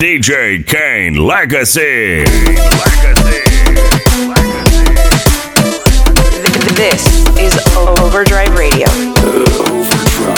DJ Kaine Legacy. Legacy. This is Overdrive Radio. Ese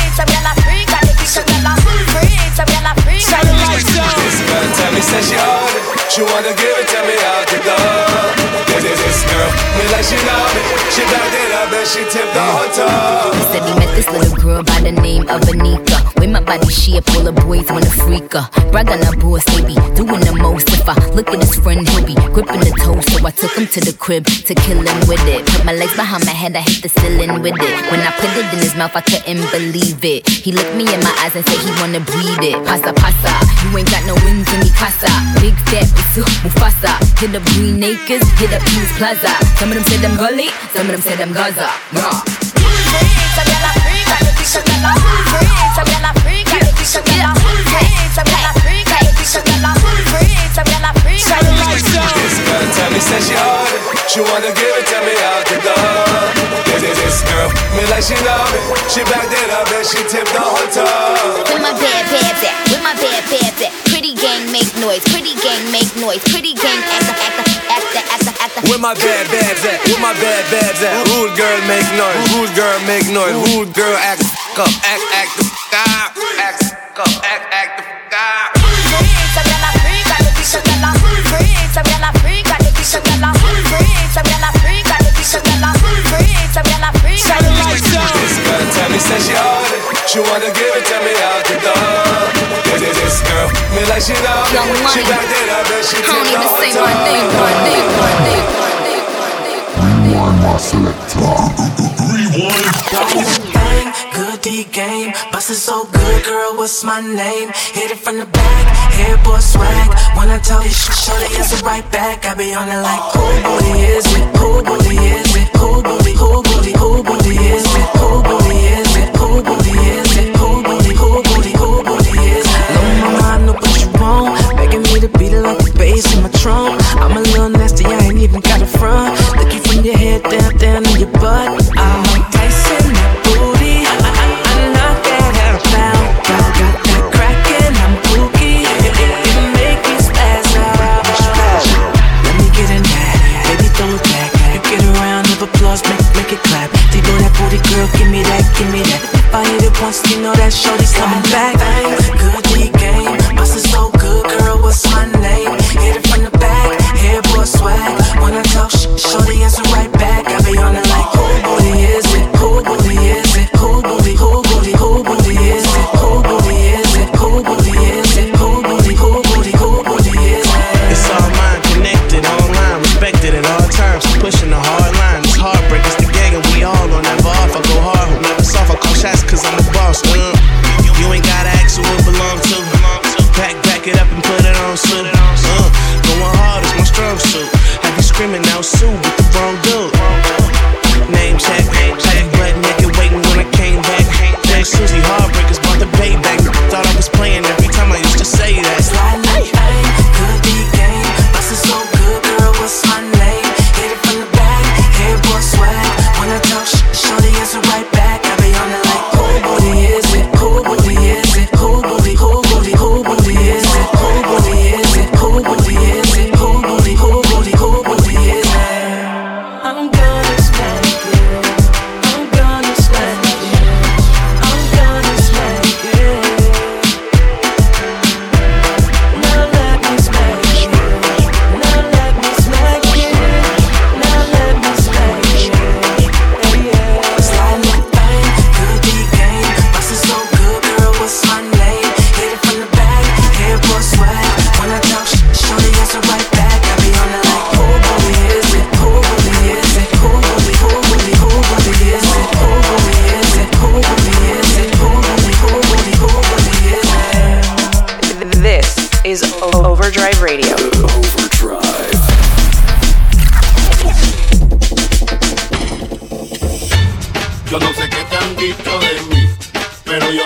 Tell me, say she. She wanna give it to me out the door. This girl, she. He said he met this little girl by the name of Anika. With my body shape, all the boys wanna freak her. Brag on her boss, doing the most. If I look at his friend, he'll be gripping the toe. So I took him to the crib to kill him with it. Put my legs behind my head, I hit the ceiling with it. When I put it in his mouth, I couldn't believe it. He looked me in my eyes and said he wanna breathe it. Pasa, pasa, you ain't got no wings in me casa. Big fat Mufasa. Hit up Green Acres, hit up East Plaza. Some of them say them gully, some of them say them Gaza. Nah. Some I. Some freak, Some freak, freak. Some freak, This girl tell me she hard, she wanna give it to me out the door. This, this, this girl, me like she love it. She backed it up and she tipped the whole. With my bad bad at, with my bad bad at. Pretty gang make noise, pretty gang make noise, pretty gang act act. Where my bad babs at? Where my bad babs at? Rude girl make noise, rude girl make noise, rude girl act the up, act, act the f up, act up, act, act the f up. Freak, a gyal a freak, a the bitch a gyal a freak, a gyal a freak, a the bitch a gyal a freak, a gyal a freak, a the bitch a gyal a freak, a gyal a freak, a the bitch a gyal a This girl tell me say she it, she wanna give it to me like she love Young. She backed it up and she I tipped don't even say my name, my name, my name, my name, my name, my name. Bang, good D game, bustin' so good, girl. What's my name? Hit it from the back, hair boy swag. When I tell you, sh- show the answer right back. I be on it like, who booty is it? Who booty is it? Who booty? Who booty? Who booty is it? Who booty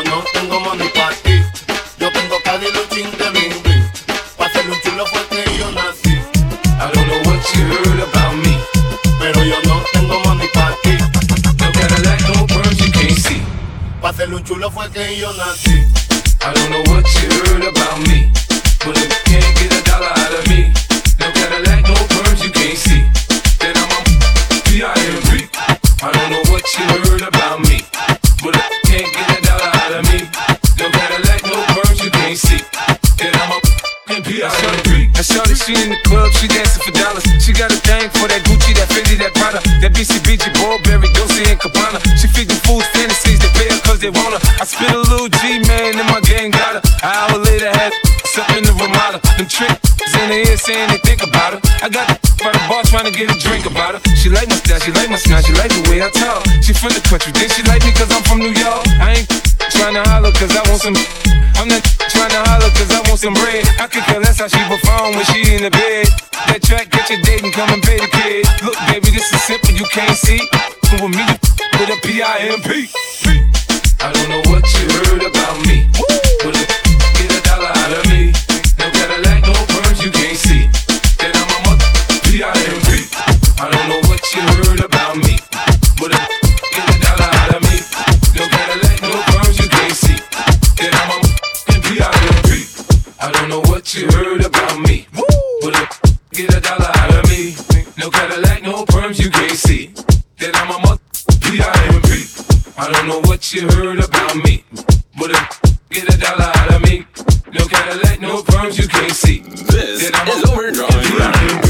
yo tengo money para ti. Yo tengo cada luchín de bling bling. Pa' ser un chulo fue que yo nací. I don't know what you heard about me. Pero yo no tengo money para ti. No Cadillac, no birds you can't see. Pa' ser un chulo fue que yo nací. The club, she dancing for dollars. She got a thing for that Gucci, that Fendi, that Prada, that BCBG, Burberry, Dolce and Gabbana. She feed the fools fantasies, they pay her cause they want her. I spit a little G, man, and my gang got her. An hour later, had up in the Ramada. Them tricks in the ear saying they think about her. I got the by the bar trying to get a drink about her. She like my style, she like my smile, she like the way I talk. She from the country, then she like me cause I'm from New York. I ain't trying to holler cause I want some. I'm not trying to holler cause I want some bread. I could care less how she perform when she in the bed. That track, get your date and come and pay the kid. Look, baby, this is simple, you can't see. With me, with a P-I-M-P. A-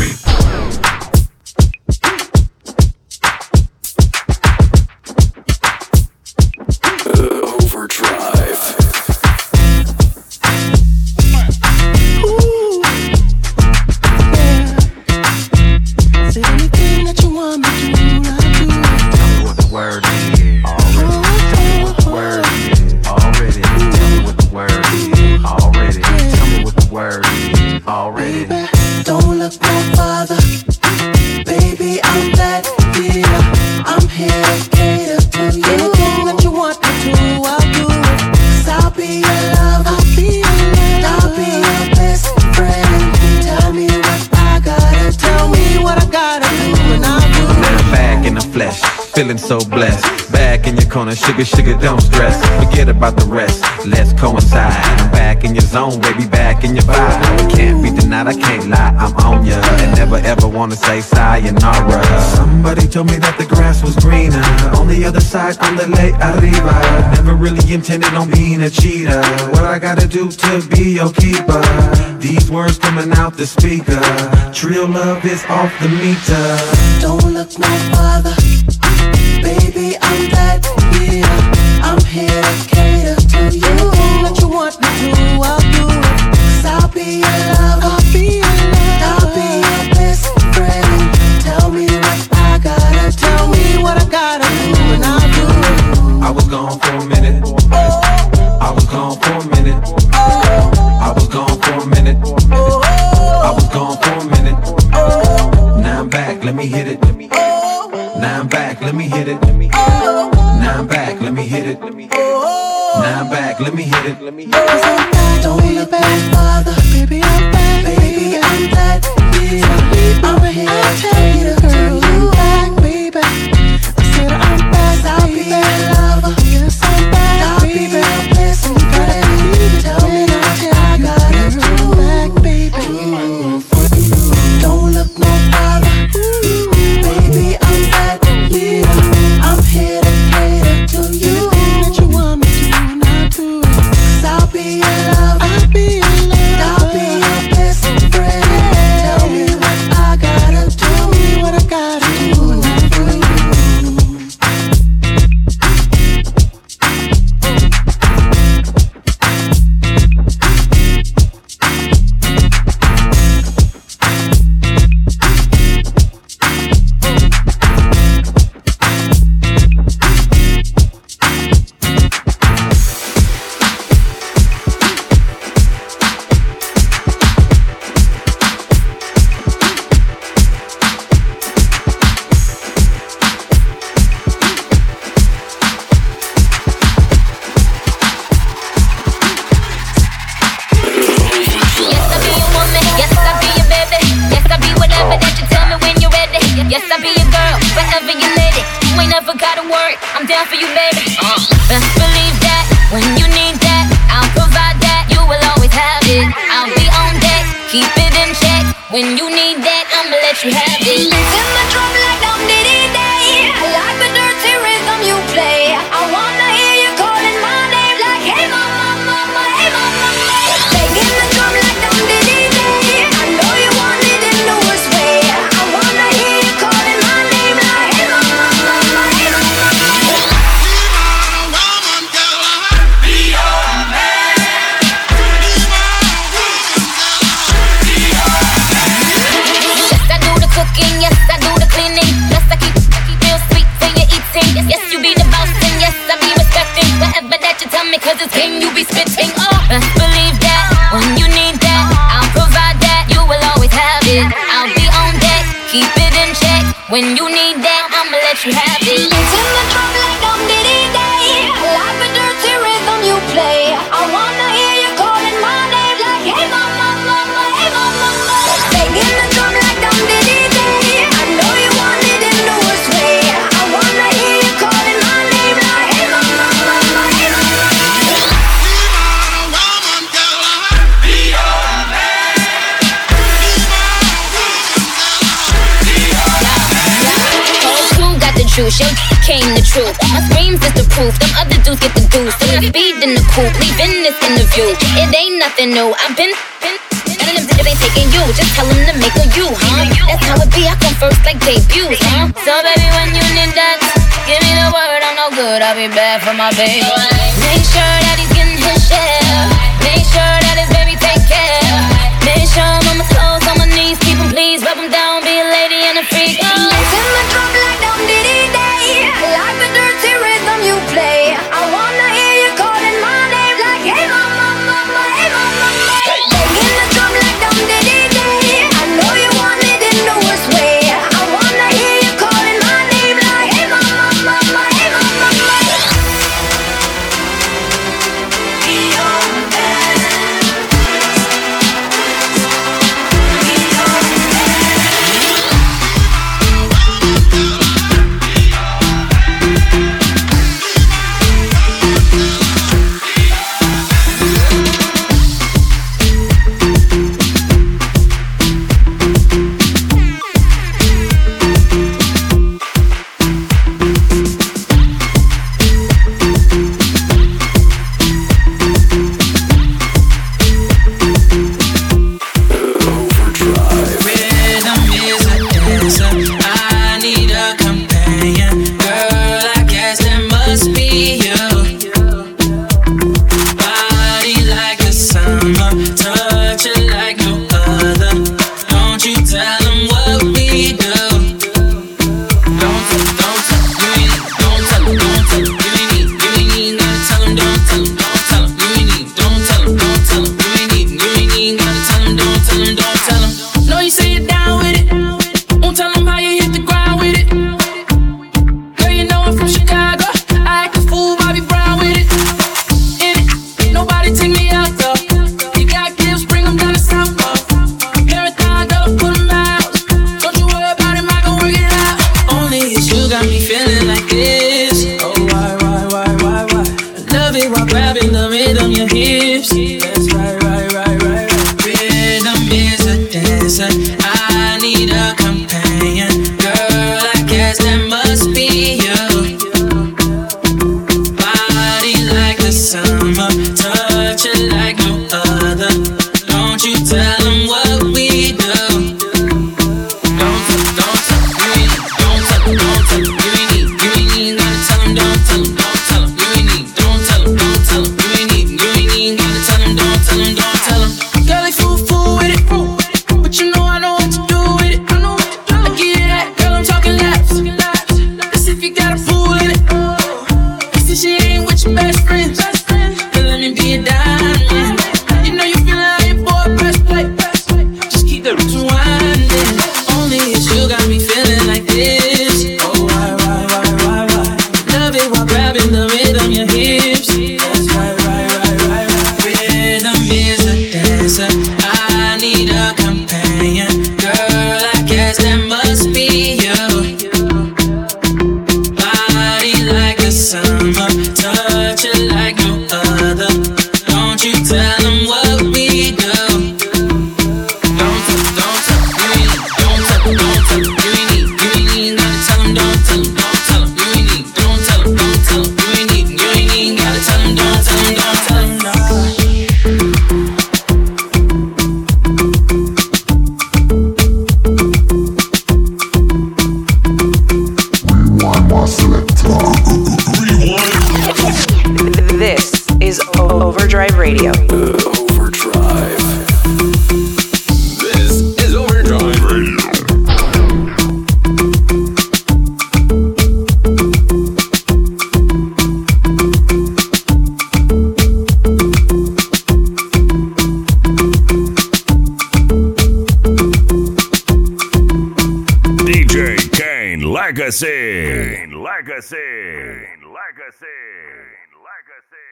feeling so blessed. Back in your corner, sugar, sugar, don't stress. Forget about the rest, let's coincide. I'm back in your zone, baby, back in your vibe. Can't be denied, I can't lie, I'm on ya. And never ever wanna say sayonara. Somebody told me that the grass was greener. On the other side, on the lake arriba. Never really intended on being a cheater. What I gotta do to be your keeper? These words coming out the speaker. Trill love is off the meter. Don't look no further. Baby, I'm that here. I'm here to cater to you. Anything that you want me to, I'll do it. Cause I'll be your lover. I'll be your lover. I'll be your best friend. Tell me what I gotta. Tell me what I gotta do, and I'll do it. I was gone for a minute. I was gone for a minute. I was gone for a minute. I was gone for a minute. Now I'm back, let me hit it. Let me hit it. Now I'm back, let me hit it. Cause I'm back. Don't look no further. Baby, I'm back. Baby, I'm that here. I'm here to cater to you. Back, Yes, I'll be your girl, wherever you lady. You ain't never gotta worry. I'm down for you, baby. Uh, best believe that when you need that, I'll provide that. You will always have it. I'll be on deck, keep it in check. When you need that, I'ma let you have it. Send my drum Sometimes get the goose. So we speed in the coupe, leaving this interview. It ain't nothing new. I've been. been None of them ain't taking you, just tell them to make a you, huh? That's how it be, I come first like debuts, huh? So baby, when you need that, give me the word, I'm no good, I'll be bad for my baby. Make sure that he Like I say,